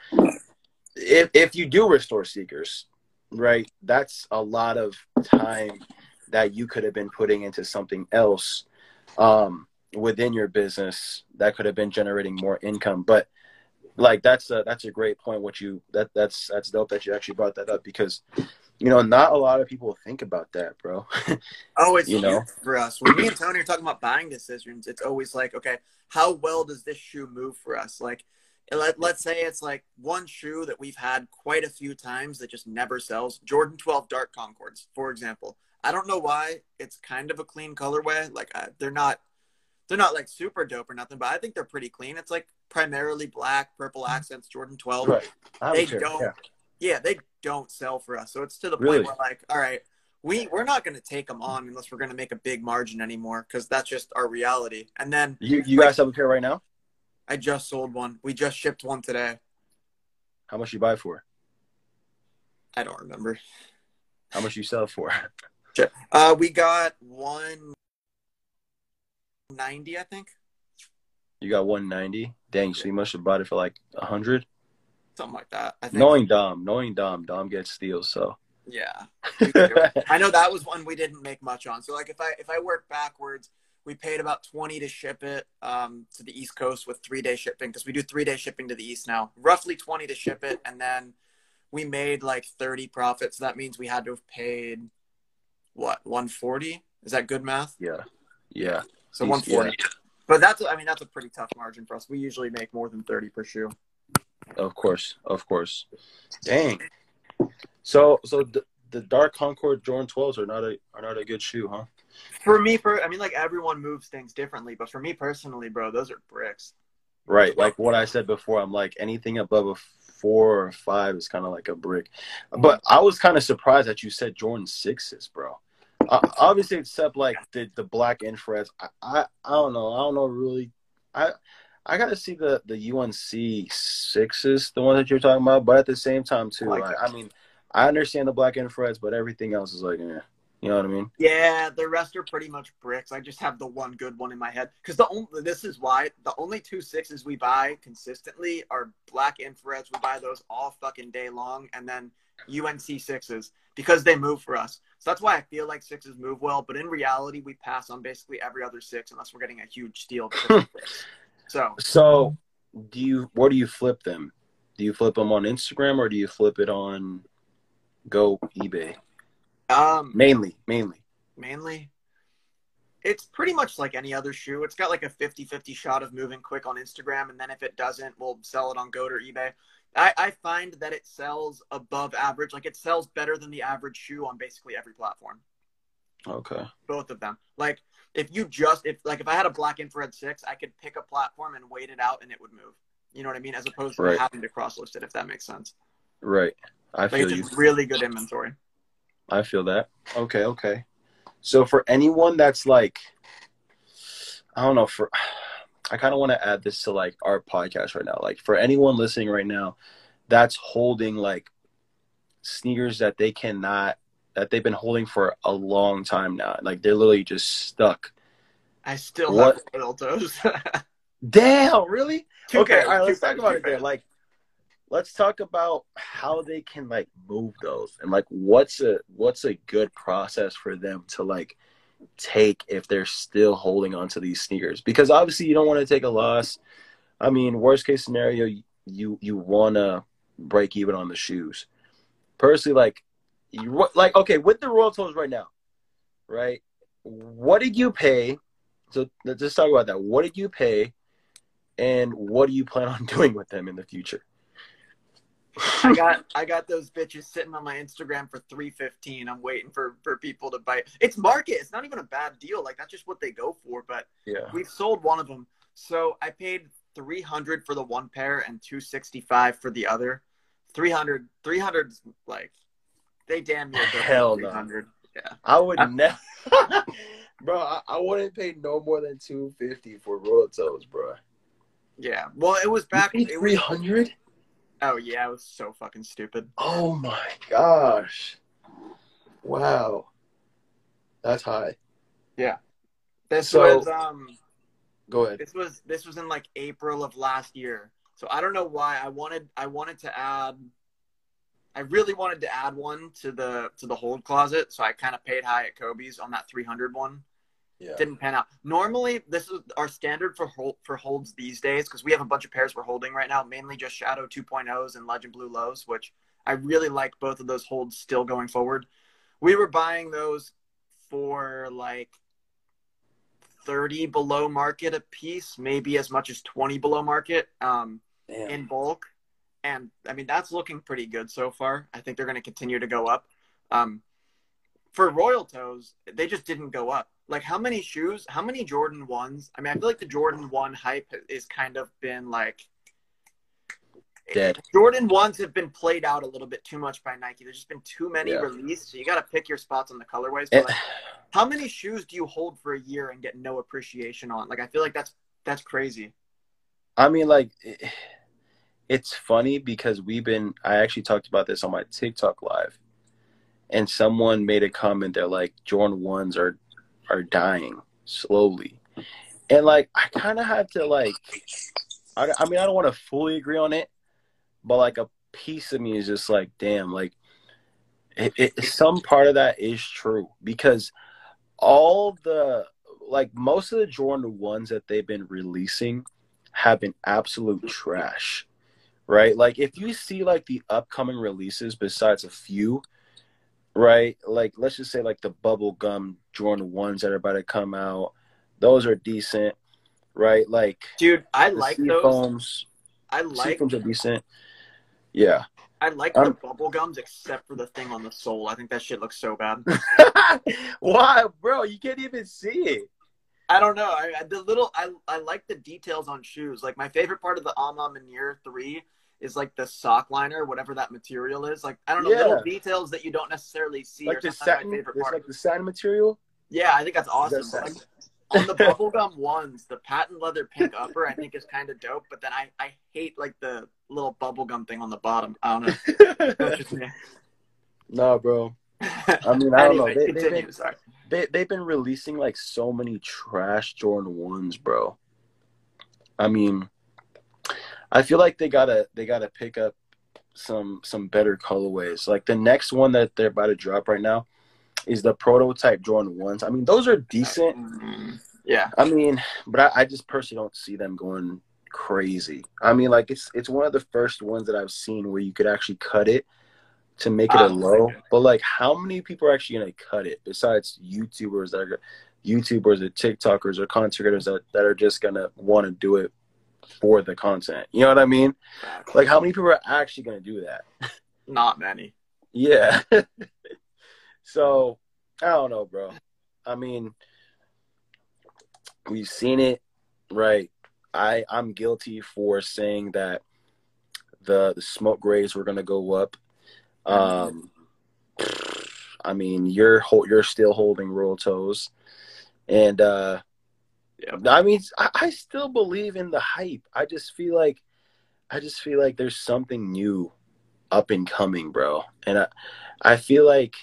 if if you do restore sneakers, right, that's a lot of time that you could have been putting into something else um, within your business that could have been generating more income. But like that's a that's a great point. What you that that's that's dope that you actually brought that up because you know not a lot of people think about that, bro. Oh, it's You know? for us. When me and Tony are talking about buying decisions, it's always like, okay, how well does this shoe move for us? Like, let, let's say it's like one shoe that we've had quite a few times that just never sells. Jordan 12 Dark Concords, for example. I don't know why. It's kind of a clean colorway. Like, uh, they're not. They're not like super dope or nothing, but I think they're pretty clean. It's like primarily black, purple accents, Jordan 12. right. They care. don't. Yeah. Yeah, they don't sell for us. So it's to the Really? point where like, all right, we we're not going to take them on unless we're going to make a big margin anymore because that's just our reality. And then You you guys have a pair right now? I just sold one. We just shipped one today. How much you buy for? I don't remember. How much you sell for? Uh, we got one ninety, I think, You got 190. Dang, so you must have bought it for like 100. something like that. I think. Knowing Dom, knowing Dom, Dom gets steals. So Yeah, we could do it. I know that was one we didn't make much on. So like if I if I work backwards, we paid about twenty to ship it um, to the East Coast with three day shipping because we do three day shipping to the East now. Roughly twenty to ship it, and then we made like thirty profit. So that means we had to have paid what one forty. Is that good math? yeah, yeah. So East- one forty. But that's I mean that's a pretty tough margin for us. We usually make more than thirty per shoe. Of course, of course. Dang. So, so the, the Dark Concord Jordan 12s are not a are not a good shoe, huh? For me, per I mean like everyone moves things differently, but for me personally, bro, those are bricks. Right. Like what I said before, I'm like anything above a four or five is kind of like a brick. But I was kind of surprised that you said Jordan sixes, bro. Uh, obviously, except like the the black infrareds. I, I I don't know. I don't know really. I I gotta see the the UNC sixes, the one that you're talking about. But at the same time, too, I like like. I mean, I understand the black infrareds, but everything else is like, eh, you know what I mean? Yeah, the rest are pretty much bricks. I just have the one good one in my head because the only this is why the only two sixes we buy consistently are black infrareds. We buy those all fucking day long, and then UNC sixes because they move for us. So that's why I feel like sixes move well. But in reality, we pass on basically every other six unless we're getting a huge steal. because of bricks. so So, do you where do you flip them? Do you flip them on Instagram or do you flip it on Goat eBay? um, Mainly, mainly. mainly It's pretty much like any other shoe. It's got like a 50-50 shot of moving quick on Instagram, and then if it doesn't, we'll sell it on Goat or eBay. I, I find that it sells above average. Like it sells better than the average shoe on basically every platform. Okay. Both of them. Like if you just if like if I had a black infrared six, I could pick a platform and wait it out and it would move. You know what I mean? As opposed to Right. having to cross list it, if that makes sense. Right. I Like feel it's you. just really good inventory. I feel that. Okay, okay. So for anyone that's like I don't know, for I kind of want to add this to like our podcast right now. Like for anyone listening right now that's holding like sneakers that they cannot that they've been holding for a long time now. Like they're literally just stuck. I still What? have royal toes. Damn, really? Two okay, all right, let's talk about it then. pairs. Like let's talk about how they can like move those and like what's a what's a good process for them to like take if they're still holding on to these sneakers. Because obviously you don't want to take a loss. I mean worst case scenario you you want to break even on the shoes. Personally like you like okay with the royal toes right now right what did you pay? So let's just talk about that. What did you pay? And what do you plan on doing with them in the future I got I got those bitches sitting on my Instagram for three fifteen. I'm waiting for for people to buy. It's market. It's not even a bad deal. Like that's just what they go for. But yeah we've sold one of them. So I paid three hundred for the one pair and two sixty five for the other. 300 300 's like they damn near Hell no. Yeah. I would I'm- never, bro. I, I wouldn't pay no more than two fifty for royal toes, bro. Yeah. Well, it was back. It three was, hundred. Oh yeah, it was so fucking stupid. Oh my gosh! Wow, that's high. Yeah. This So- was um Go ahead. this was this was in like April of last year. So I don't know why I wanted I wanted to add I really wanted to add one to the to the hold closet, so I kind of paid high at Kobey's on that 300 one. Yeah. Didn't pan out. Normally, this is our standard for hold, for holds these days because we have a bunch of pairs we're holding right now, mainly just Shadow 2.0s and Legend Blue Lows, which I really like both of those holds still going forward. We were buying those for like 30 below market a piece, maybe as much as 20 below market um, Damn. in bulk. And I mean, that's looking pretty good so far. I think they're going to continue to go up. Um, for Royal Toes, they just didn't go up. Like, how many shoes, how many Jordan 1s? I mean, I feel like the Jordan 1 hype is kind of been like. Dead. Jordan 1s have been played out a little bit too much by Nike. There's just been too many Yeah. released. So you got to pick your spots on the colorways. And- But eh. like, how many shoes do you hold for a year and get no appreciation on? Like, I feel like that's that's crazy. I mean, like, it- it's funny because we've been. I actually talked about this on my TikTok live, and someone made a comment. They're like, Jordan ones are are dying slowly, and like, I kind of have to like. I, I mean, I don't want to fully agree on it, but like a piece of me is just like, damn, like, it, it, some part of that is true because all the like most of the Jordan ones that they've been releasing have been absolute trash, right? Like if you see like the upcoming releases, besides a few, right? Like let's just say like the bubblegum Jordan ones that are about to come out, those are decent, right? Like Dude, I like those. foams, I like foams are decent. Yeah. I like Um, the bubble gums except for the thing on the sole. I think that shit looks so bad. Why, bro? You can't even see it. I don't know. I, I- the little I I like the details on shoes. Like my favorite part of the A Ma Maniére three is like the sock liner, whatever that material is. Like I don't know, Yeah. little details that you don't necessarily see. Like the satin, my favorite part. like the satin material. yeah, I think that's awesome. That's But, like, on the bubblegum ones, the patent leather pink upper I think is kind of dope. But then I I hate like the little bubblegum thing on the bottom. I don't know. No, bro. I mean, I don't know. They, they've, been, Sorry. they, they've been releasing like so many trash Jordan ones, bro. I mean, I feel like they gotta they gotta pick up some some better colorways. Like the next one that they're about to drop right now is the prototype Jordan ones. I mean, those are decent. Mm, Yeah. I mean, but I, I just personally don't see them going crazy. I mean, like it's it's one of the first ones that I've seen where you could actually cut it to make it a Ah, low. But like, how many people are actually gonna cut it besides YouTubers that are YouTubers or TikTokers or content creators that, that are just gonna want to do it for the content. You know what I mean? Like how many people are actually gonna do that? Not many. Yeah. so I don't know, bro. I mean, we've seen it, right? I I'm guilty for saying that the the smoke grades were gonna go up. Um, I mean, you're you're still holding royal toes, and uh, yeah. I mean, I, I still believe in the hype. I just feel like, I just feel like there's something new, up and coming, bro. And I, I feel like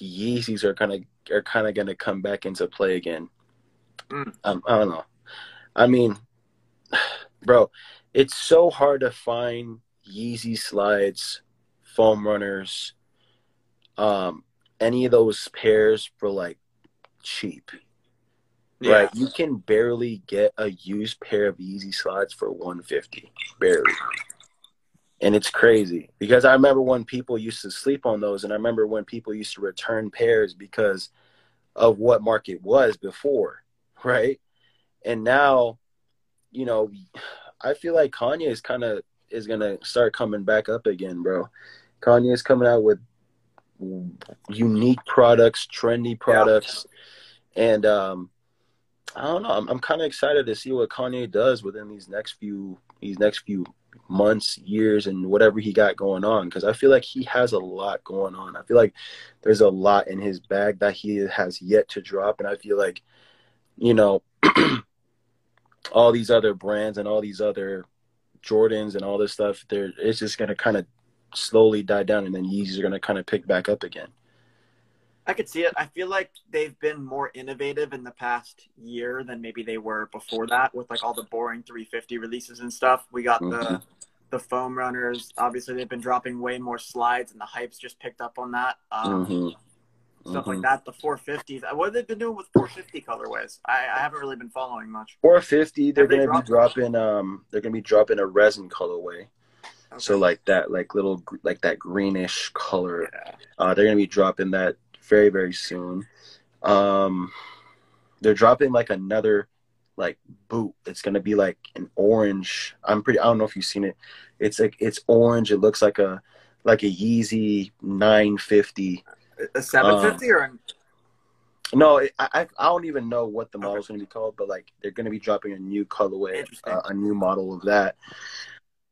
Yeezys are kind of are kind of gonna come back into play again. Mm. Um, I don't know. I mean, bro, it's so hard to find Yeezy slides, foam runners, um, any of those pairs for like cheap. Yeah. Right, you can barely get a used pair of Yeezy slides for 150, barely. And it's crazy because I remember when people used to sleep on those, and I remember when people used to return pairs because of what market was before, right? And now, you know, I feel like Kanye is kind of is gonna start coming back up again, bro. Kanye is coming out with unique products, trendy products, yeah. and um, I don't know. I'm, I'm kind of excited to see what Kanye does within these next few these next few months, years, and whatever he got going on. Because I feel like he has a lot going on. I feel like there's a lot in his bag that he has yet to drop, and I feel like, you know, all these other brands and all these other Jordans and all this stuff, there it's just gonna kind of slowly die down, and then Yeezys are gonna kind of pick back up again. I could see it. I feel like they've been more innovative in the past year than maybe they were before that with like all the boring 350 releases and stuff. We got mm-hmm. the the foam runners. Obviously, they've been dropping way more slides, and the hype's just picked up on that. Um, mm-hmm. Stuff mm-hmm. like that. The 450s. What have they been doing with 450 colorways? I, I haven't really been following much. 450. They're going to be dropping. Um, they're going to be dropping a resin colorway. Okay. So like that, like little, like that greenish color. Yeah. Uh, they're going to be dropping that very very soon. Um, they're dropping like another like boot. It's gonna be like an orange. I'm pretty. I don't know if you've seen it. It's like it's orange. It looks like a like a Yeezy 950. A 750 um, or? An... No, I, I I don't even know what the model is gonna be called, but like they're gonna be dropping a new colorway, uh, a new model of that,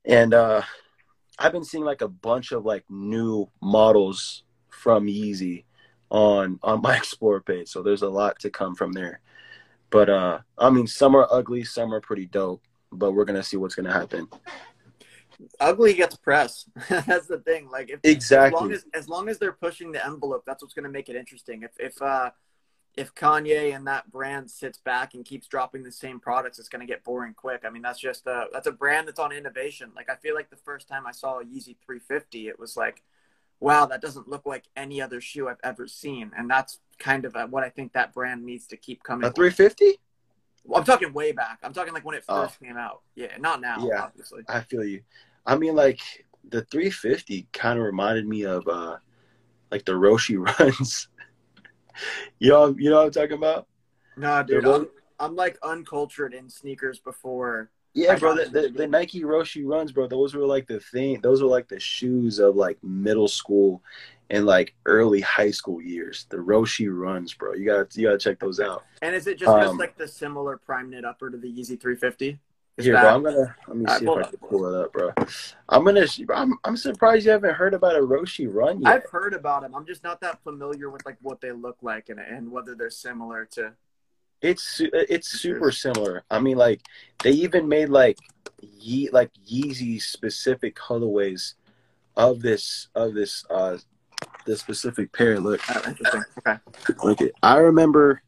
and uh, I've been seeing like a bunch of like new models from Yeezy on on my Explore page. So there's a lot to come from there. But uh, I mean, some are ugly, some are pretty dope. But we're gonna see what's gonna happen. Ugly gets press. that's the thing. Like if, exactly as long as, as long as they're pushing the envelope, that's what's gonna make it interesting. If if uh, if Kanye and that brand sits back and keeps dropping the same products, it's going to get boring quick. I mean, that's just a that's a brand that's on innovation. Like I feel like the first time I saw a Yeezy 350, it was like wow, that doesn't look like any other shoe I've ever seen. And that's kind of what I think that brand needs to keep coming. A 350? Well, I'm talking way back. I'm talking like when it first oh. came out. Yeah, not now, yeah, obviously. I feel you. I mean, like the 350 kind of reminded me of uh like the Roshe runs. you know, you know what I'm talking about? Nah, dude. I'm, I'm like uncultured in sneakers before yeah, bro. The, the, the, Nike Roshe runs, bro. Those were like the thing. Those were like the shoes of like middle school and like early high school years. The Roshe runs, bro. You gotta you gotta check those out. And is it just, um, just like the similar prime knit upper to the Yeezy 350? Is here, that... bro. I'm gonna let me see if I can pull it up, bro. I'm gonna. I'm, I'm surprised you haven't heard about a Roshe run yet. I've heard about them. I'm just not that familiar with like what they look like and and whether they're similar to it's it's super similar. I mean, like they even made like ye like Yeezy specific colorways of this of this uh this specific pair. Look, oh, interesting. Okay, look it. I remember.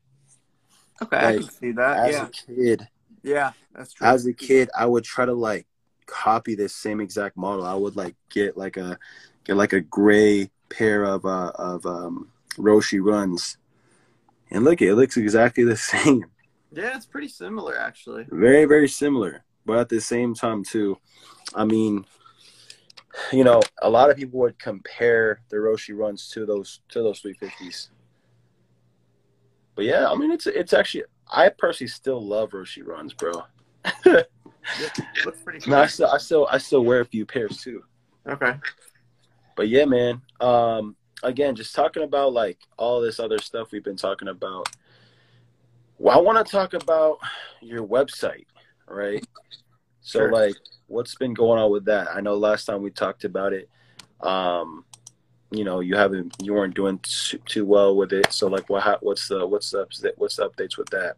Okay, like, I can see that. As yeah. a kid, yeah, that's true. As a kid, I would try to like copy this same exact model. I would like get like a get like a gray pair of uh of um Roshe runs and look, it looks exactly the same. Yeah, it's pretty similar actually. Very, very similar. But at the same time, too, I mean, you know, a lot of people would compare the Roshe runs to those to those 350s. but yeah, I mean, it's it's actually I personally still love Roshe runs, bro. Yeah, looks pretty cool. no, I still I still I still wear a few pairs too. Okay. But yeah, man. Um, again, just talking about like all this other stuff we've been talking about. Well, I want to talk about your website, right? So, Sure. like, what's been going on with that? I know last time we talked about it. Um, you know, you haven't, you weren't doing too, too well with it. So, like, what, what's the, what's the, what's the updates with that?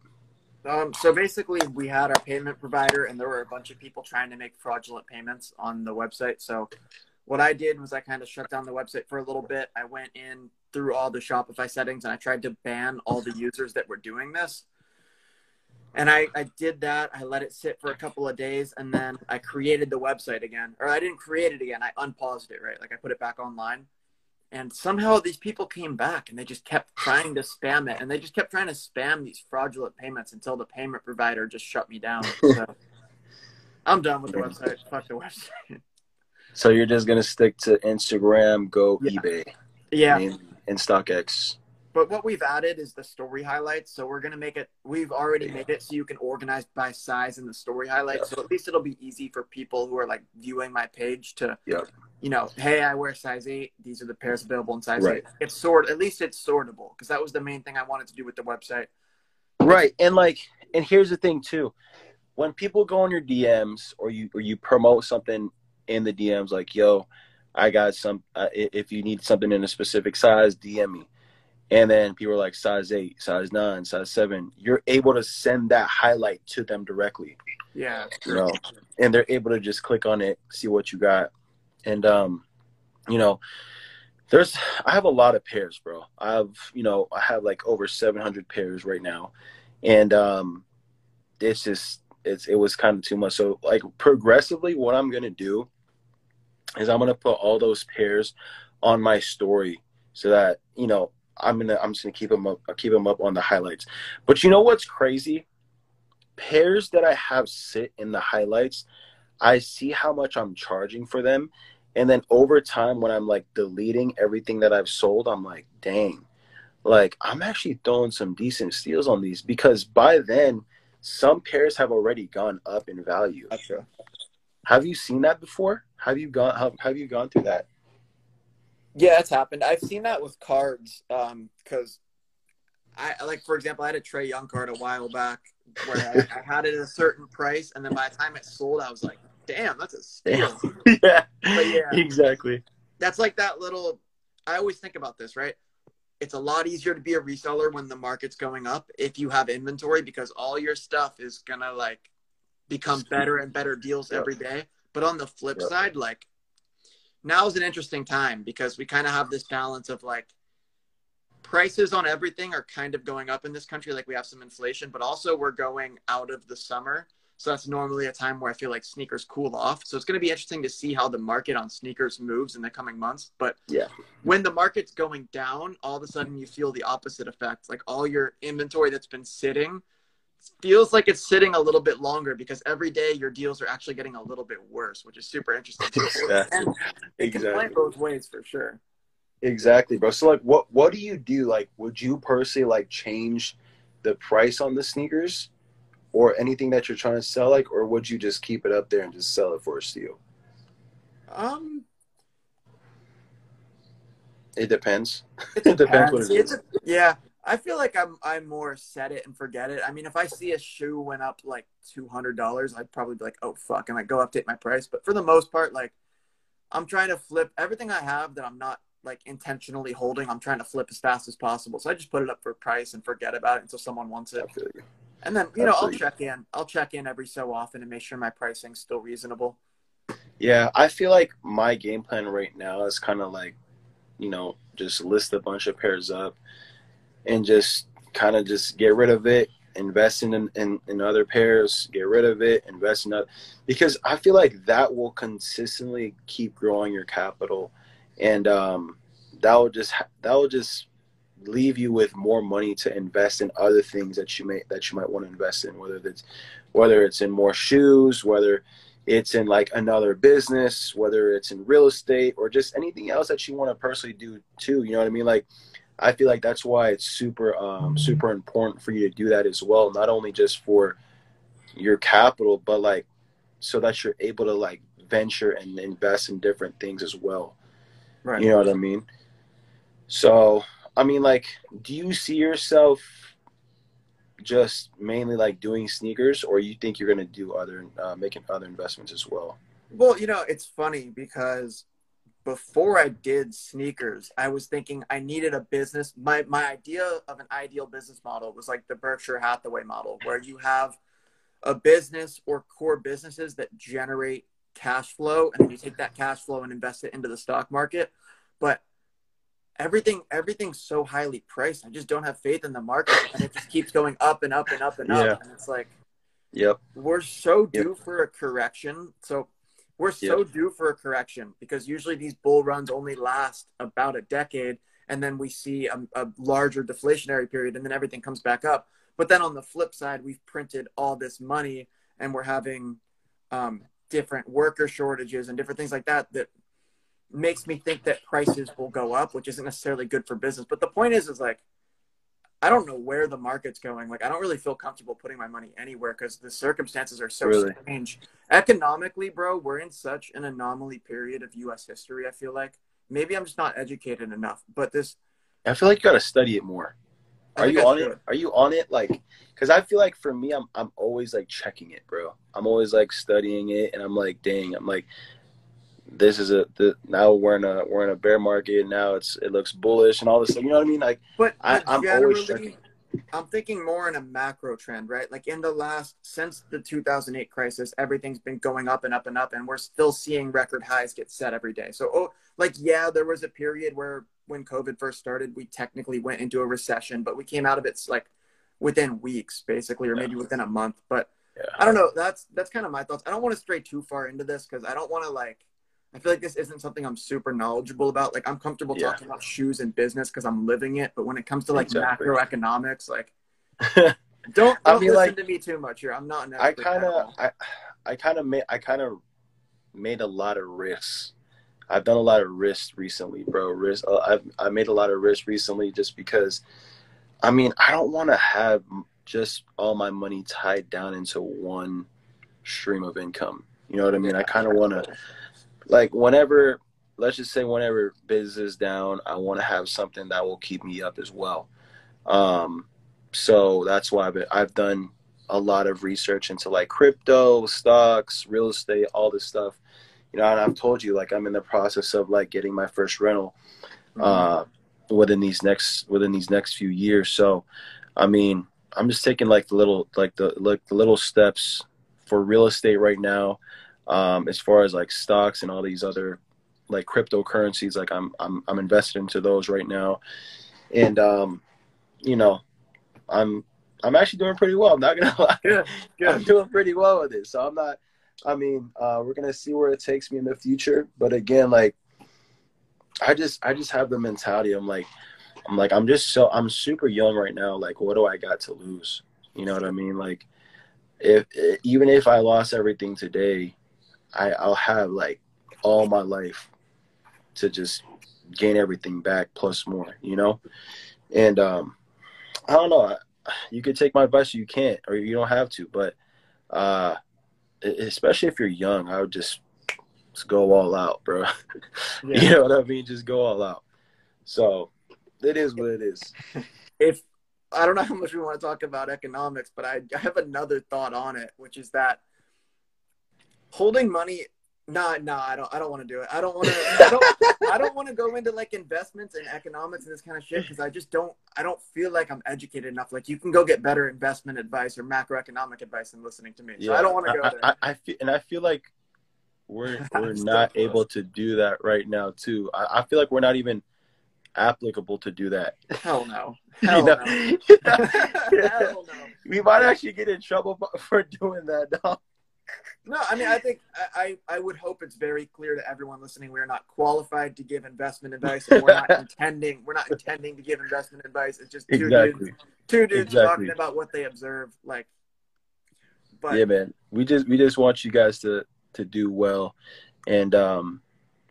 Um, so basically, we had our payment provider, and there were a bunch of people trying to make fraudulent payments on the website. So, what I did was I kind of shut down the website for a little bit. I went in through all the Shopify settings and I tried to ban all the users that were doing this. And I, I did that. I let it sit for a couple of days, and then I created the website again. Or I didn't create it again. I unpaused it, right? Like I put it back online. And somehow these people came back and they just kept trying to spam it. And they just kept trying to spam these fraudulent payments until the payment provider just shut me down. So I'm done with the website. Fuck the website. So you're just gonna stick to Instagram, Goat, Yeah. eBay, Yeah. Mean, and StockX. But what we've added is the story highlights. So we're gonna make it. We've already made it so you can organize by size in the story highlights. So at least it'll be easy for people who are like viewing my page to, Yeah. you know, hey, I wear size eight. These are the pairs available in size Right. eight. It's sort. At least it's sortable because that was the main thing I wanted to do with the website. Right. And like and here's the thing too. When people go on your DMs or you or you promote something in the DMs like, "Yo, I got some uh, if you need something in a specific size, DM me." And then people are like size 8, size 9, size 7. You're able to send that highlight to them directly, Yeah. you know. And they're able to just click on it, see what you got. And um you know, there's I have a lot of pairs, bro. I have, you know, I have like over 700 pairs right now. And um it's just it's it was kind of too much. So like progressively what I'm going to do is I'm to put all those pairs on my story so that, you know, I'm to I'm just to keep them up I'll keep them up on the highlights. But you know what's crazy? Pairs that I have sit in the highlights, I see how much I'm charging for them and then over time when I'm like deleting everything that I've sold, I'm like, dang. Like I'm actually throwing some decent steals on these because by then some pairs have already gone up in value. Gotcha. Have you seen that before? Have you gone have, have you gone through that? Yeah, it's happened. I've seen that with cards um, because I like, for example, I had a Trae Young card a while back where I, I had it at a certain price, and then by the time it sold, I was like, "Damn, that's a steal." yeah. But yeah. Exactly. That's like that little. I always think about this, right? It's a lot easier to be a reseller when the market's going up if you have inventory because all your stuff is gonna like become better and better deals Yep. every day. But on the flip Yep. side, like now is an interesting time because we kind of have this balance of like prices on everything are kind of going up in this country. Like we have some inflation, but also we're going out of the summer. So that's normally a time where I feel like sneakers cool off. So it's going to be interesting to see how the market on sneakers moves in the coming months. But Yeah. when the market's going down, all of a sudden you feel the opposite effect. Like all your inventory that's been sitting feels like it's sitting a little bit longer because every day your deals are actually getting a little bit worse, which is super interesting. Exactly. And it can play Exactly. both ways for sure. Exactly, bro. So like what what do you do? Like would you personally like change the price on the sneakers or anything that you're trying to sell like or would you just keep it up there and just sell it for a steal? Um, It depends. it It depends what it It's a- yeah, I feel like I'm I'm more set it and forget it. I mean, if I see a shoe went up like two hundred dollars, I'd probably be like, oh fuck, and I go update my price. But for the most part, like I'm trying to flip everything I have that I'm not like intentionally holding. I'm trying to flip as fast as possible. So I just put it up for price and forget about it until someone wants it. I feel you. And then you know I'll check in. I'll check in every so often and make sure my pricing's still reasonable. Yeah, I feel like my game plan right now is kind of like, you know, just list a bunch of pairs up and just kind of just get rid of it, invest in, in in other pairs, get rid of it, invest in other because I feel like that will consistently keep growing your capital and um that will just that will just leave you with more money to invest in other things that you may that you might want to invest in whether it's whether it's in more shoes whether it's in like another business, whether it's in real estate or just anything else that you want to personally do too. You know what I mean? Like, I feel like that's why it's super um super important for you to do that as well. Not only just for your capital, but like so that you're able to like venture and invest in different things as well. Right. You know what I mean? So, I mean, like, do you see yourself just mainly like doing sneakers, or you think you're gonna do other uh, making other investments as well? Well, you know, it's funny because before I did sneakers, I was thinking I needed a business. My my idea of an ideal business model was like the Berkshire Hathaway model, where you have a business or core businesses that generate cash flow, and then you take that cash flow and invest it into the stock market. But everything everything's so highly priced. I just don't have faith in the market, and it just keeps going up and up and up and up. Yeah. And it's like Yep. we're so Yep. due for a correction. So we're so Yep. due for a correction because usually these bull runs only last about a decade, and then we see a, a larger deflationary period, and then everything comes back up. But then on the flip side, we've printed all this money, and we're having um, different worker shortages and different things like that that makes me think that prices will go up, which isn't necessarily good for business. But the point is, is like, I don't know where the market's going. Like, I don't really feel comfortable putting my money anywhere because the circumstances are so Really? strange. Economically, bro, we're in such an anomaly period of U.S. history. I feel like maybe I'm just not educated enough. But this, I feel like you gotta study it more. I Are you on should. it? Are you on it? Like, because I feel like for me, I'm I'm always like checking it, bro. I'm always like studying it, and I'm like, dang, I'm like, this is a the, now we're in a we're in a bear market. Now it's it looks bullish and all this. stuff. You know what I mean? Like, But, I, i'm always checking. I'm thinking more in a macro trend, right? Like in the last since the 2008 crisis, everything's been going up and up and up, and we're still seeing record highs get set every day. So, oh, like yeah, there was a period where when COVID first started, we technically went into a recession, but we came out of it like within weeks, basically, or maybe within a month. But yeah, I don't know. That's that's kind of my thoughts. I don't want to stray too far into this because I don't want to like. I feel like this isn't something I'm super knowledgeable about. Like I'm comfortable Yeah. talking about shoes and business because I'm living it. But when it comes to like Exactly. macroeconomics, like don't don't I mean, listen like, to me too much here. I'm not an I kind of. I I kind of made I kind of made a lot of risks. I've done a lot of risks recently, bro. Risk. uh, I've I made a lot of risks recently just because. I mean, I don't want to have just all my money tied down into one stream of income. You know what I mean? I kind of want to, like, whenever, let's just say, whenever business is down, I want to have something that will keep me up as well. Um, so that's why I've been, I've done a lot of research into like crypto, stocks, real estate, all this stuff. You know, and I've told you like I'm in the process of like getting my first rental uh, within these next within these next few years. So, I mean, I'm just taking like the little like the like the little steps for real estate right now. Um, as far as like stocks and all these other like cryptocurrencies, like I'm I'm I'm invested into those right now, and um, you know, I'm I'm actually doing pretty well. I'm not gonna lie. I'm doing pretty well with it. So I'm not. I mean, uh, we're gonna see where it takes me in the future. But again, like, I just I just have the mentality. I'm like, I'm like I'm just so I'm super young right now. Like, what do I got to lose? You know what I mean? Like, if even if I lost everything today, I I'll have like all my life to just gain everything back plus more. You know, and um, I don't know. You could take my advice, you can't, or you don't have to. But uh, especially if you're young, I would just, just go all out, bro. Yeah. You know what I mean? Just go all out. So it is what it is. If I don't know how much we want to talk about economics, but I, I have another thought on it, which is that holding money. Nah, nah, I don't. I don't want to do it. I don't want to. I don't. I don't want to go into like investments and economics and this kind of shit because I just don't. I don't feel like I'm educated enough. Like you can go get better investment advice or macroeconomic advice than listening to me. So I don't want to go I, there. I, I feel, and I feel like we're we're not close. able to do that right now too. I, I feel like we're not even applicable to do that. Hell no. You Hell no. Hell no. we might actually get in trouble for doing that. Dog. No, I mean, I think I, I would hope it's very clear to everyone listening we are not qualified to give investment advice, and we're not intending we're not intending to give investment advice. It's just two Exactly. dudes, two dudes Exactly. talking about what they observe. Like, but yeah, man. We just we just want you guys to to do well, and um,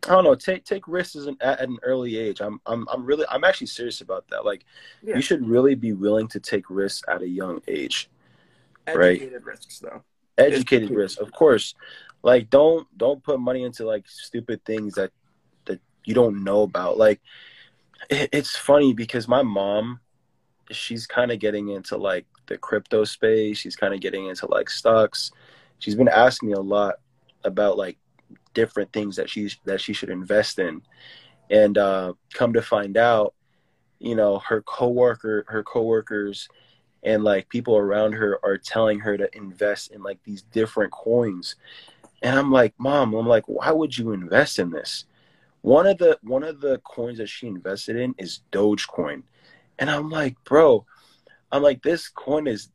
I don't know. Take take risks at, at an early age. I'm I'm I'm really I'm actually serious about that. Like, Yeah. you should really be willing to take risks at a young age. Educated risks, though. Educated risk, of course. Like, don't don't put money into like stupid things that that you don't know about. Like, it, it's funny because my mom, she's kind of getting into like the crypto space. She's kind of getting into like stocks. She's been asking me a lot about like different things that she's that she should invest in and uh come to find out you know her coworker her coworkers and like people around her are telling her to invest in like these different coins. And i'm like mom i'm like why would you invest in this? One of the one of the coins that she invested in is dogecoin. And i'm like bro i'm like this coin is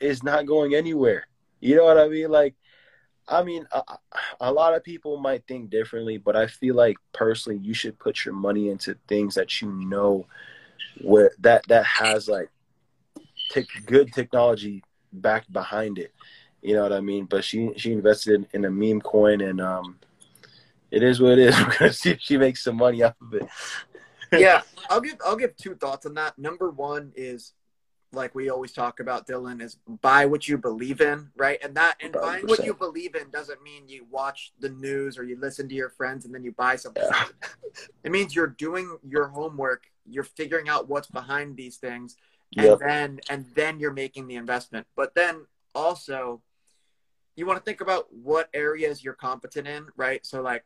is not going anywhere. You know what i mean? Like I mean, a, a lot of people might think differently, but I feel like personally, you should put your money into things that you know where that that has like tech good technology backed behind it. You know what I mean? But she she invested in, a meme coin, and um, it is what it is. We're gonna see if she makes some money off of it. yeah, I'll give I'll give two thoughts on that. Number one is like we always talk about, Dylan, is buy what you believe in, right? And that and buying what you believe in doesn't mean you watch the news or you listen to your friends and then you buy something. Yeah. It means you're doing your homework, you're figuring out what's behind these things, and Yep. then and then you're making the investment. But then also you want to think about what areas you're competent in, right? So like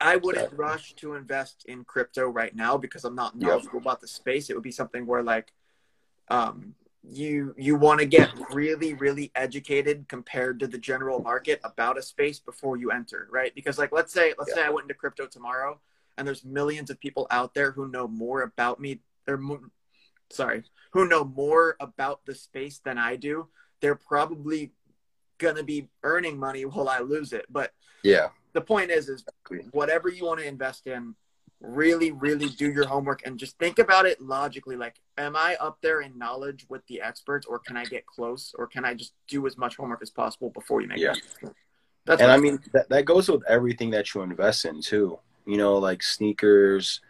I wouldn't Exactly. rush to invest in crypto right now because I'm not Yep. knowledgeable about the space. It would be something where like um you you want to get really really educated compared to the general market about a space before you enter, right? Because like let's say let's say I went into crypto tomorrow and there's millions of people out there who know more about me they're sorry, who know more about the space than I do. They're probably going to be earning money while I lose it. But Yeah, the point is is whatever you want to invest in really really do your homework and just think about it logically like am i up there in knowledge with the experts or can i get close or can i just do as much homework as possible before you make Yeah. that's and I mean that, that goes with everything that you invest in too. You know, like sneakers,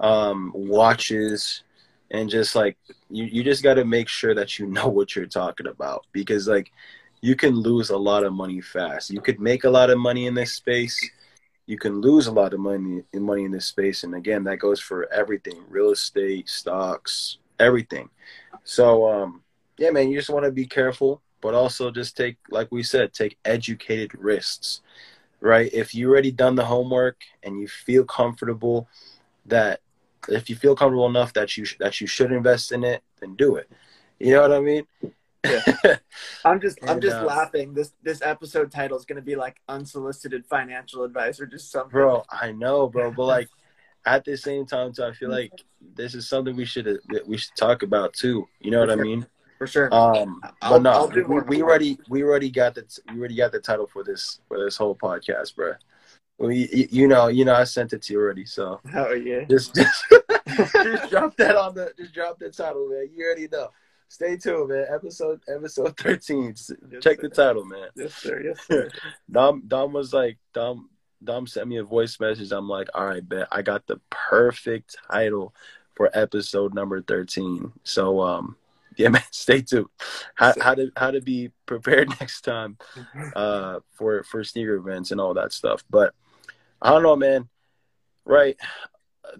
um, watches, and just like you, you just got to make sure that you know what you're talking about because like you can lose a lot of money fast. You could make a lot of money in this space. You can lose a lot of money in money in this space, and again, that goes for everything: real estate, stocks, everything. So, um, yeah, man, you just want to be careful, but also just take, like we said, take educated risks, right? If you already done the homework and you feel comfortable that, if you feel comfortable enough that you sh- that you should invest in it, then do it. You know what I mean? Yeah. i'm just i'm just uh, laughing this this episode title is going to be like unsolicited financial advice or just something bro, I know, bro, but like at the same time, too, I feel like this is something we should we should talk about too. You know what I mean? for sure Um, I'll- but no, we, we already we already got the we already got the title for this for this whole podcast, bro. We, you, you know, you know, I sent it to you already, so oh yeah just just, just drop that on the just drop the title, man. You already know. Stay tuned, man. Episode episode thirteen. Yes, Check the title, man. yes sir yes sir Dom Dom was like Dom Dom sent me a voice message. I'm like, all right, bet I got the perfect title for episode number thirteen. So um yeah man, stay tuned. How how to how to be prepared next time uh for for sneaker events and all that stuff. But I don't know, man. Right.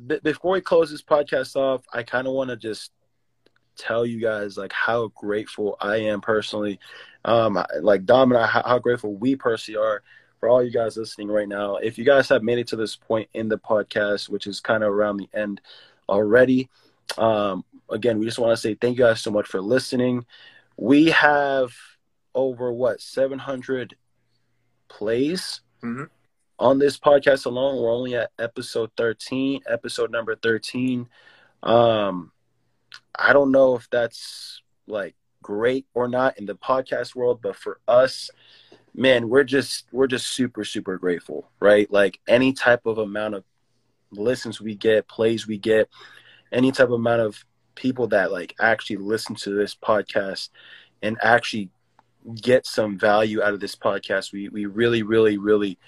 B- before we close this podcast off, I kind of want to just tell you guys like how grateful I am personally. Um, like Dom and I, how, how grateful we personally are for all you guys listening right now. If you guys have made it to this point in the podcast, which is kind of around the end already, um, again, we just want to say thank you guys so much for listening. We have over what 700 plays Mhm. On this podcast alone. We're only at episode 13, episode number 13. Um, I don't know if that's like great or not in the podcast world, but for us, man, we're just we're just super super grateful, right? Like any type of amount of listens we get, plays we get, any type of amount of people that like actually listen to this podcast and actually get some value out of this podcast, we we really really really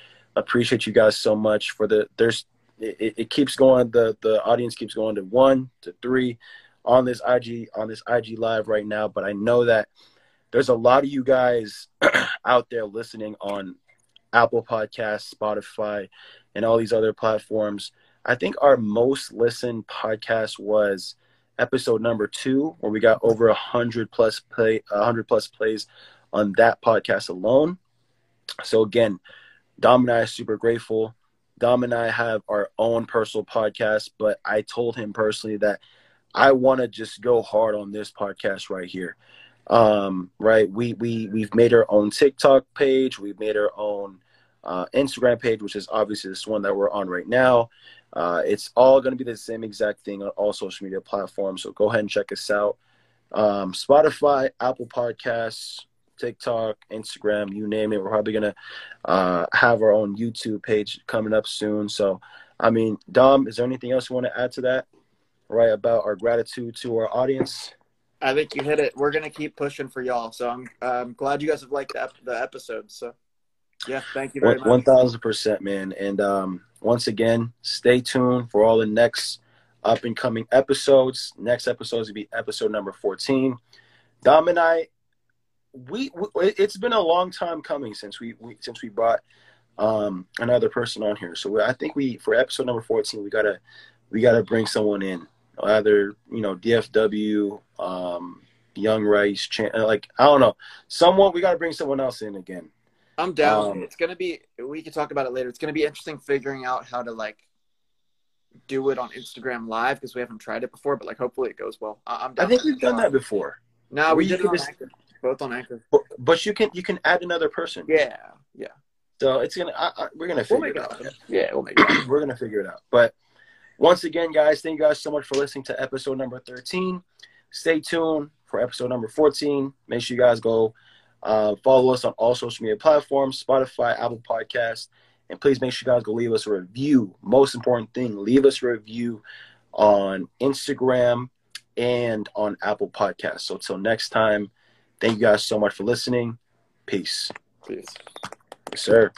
appreciate you guys so much for the there's it, it keeps going the the audience keeps going to one to three on this IG on this IG live right now, but I know that there's a lot of you guys out there listening on Apple Podcasts, Spotify, and all these other platforms. I think our most listened podcast was episode number two, where we got over a hundred plus play, a hundred plus plays on that podcast alone. So again, Dom and I are super grateful. Dom and I have our own personal podcast, but I told him personally that I want to just go hard on this podcast right here. Um, right? We we we've made our own TikTok page. We've made our own uh, Instagram page, which is obviously this one that we're on right now. Uh, it's all going to be the same exact thing on all social media platforms. So go ahead and check us out. Um, Spotify, Apple Podcasts, TikTok, Instagram, you name it. We're probably going to uh, have our own YouTube page coming up soon. So, I mean, Dom, is there anything else you want to add to that? Right about our gratitude to our audience. I think you hit it. We're gonna keep pushing for y'all. So I'm I'm glad you guys have liked the, the episode. So yeah, thank you very much. One thousand percent, man. And um, once again, stay tuned for all the next up and coming episodes. Next episodes will be episode number fourteen. Dom and I, we, we it's been a long time coming since we, we since we brought um, another person on here. So I think we for episode number fourteen, we gotta we gotta bring someone in, either you know DFW, um, Young Rice, like I don't know, someone. We gotta bring someone else in again. I'm down. Um, it's gonna be. We can talk about it later. It's gonna be interesting figuring out how to like do it on Instagram Live because we haven't tried it before. But like, hopefully, it goes well. I'm. Down I think we've done that before. No, we, we did it on just, Anchor. Both on Anchor. But, but, you can you can add another person. Yeah, yeah. So it's gonna. I, I, we're gonna figure we'll it out. out. Yeah, we'll make it. we're gonna figure it out. But once again, guys, thank you guys so much for listening to episode number 13. Stay tuned for episode number 14. Make sure you guys go uh, follow us on all social media platforms Spotify, Apple Podcasts. And please make sure you guys go leave us a review. Most important thing, leave us a review on Instagram and on Apple Podcasts. So until next time, thank you guys so much for listening. Peace. Peace. Yes, sir.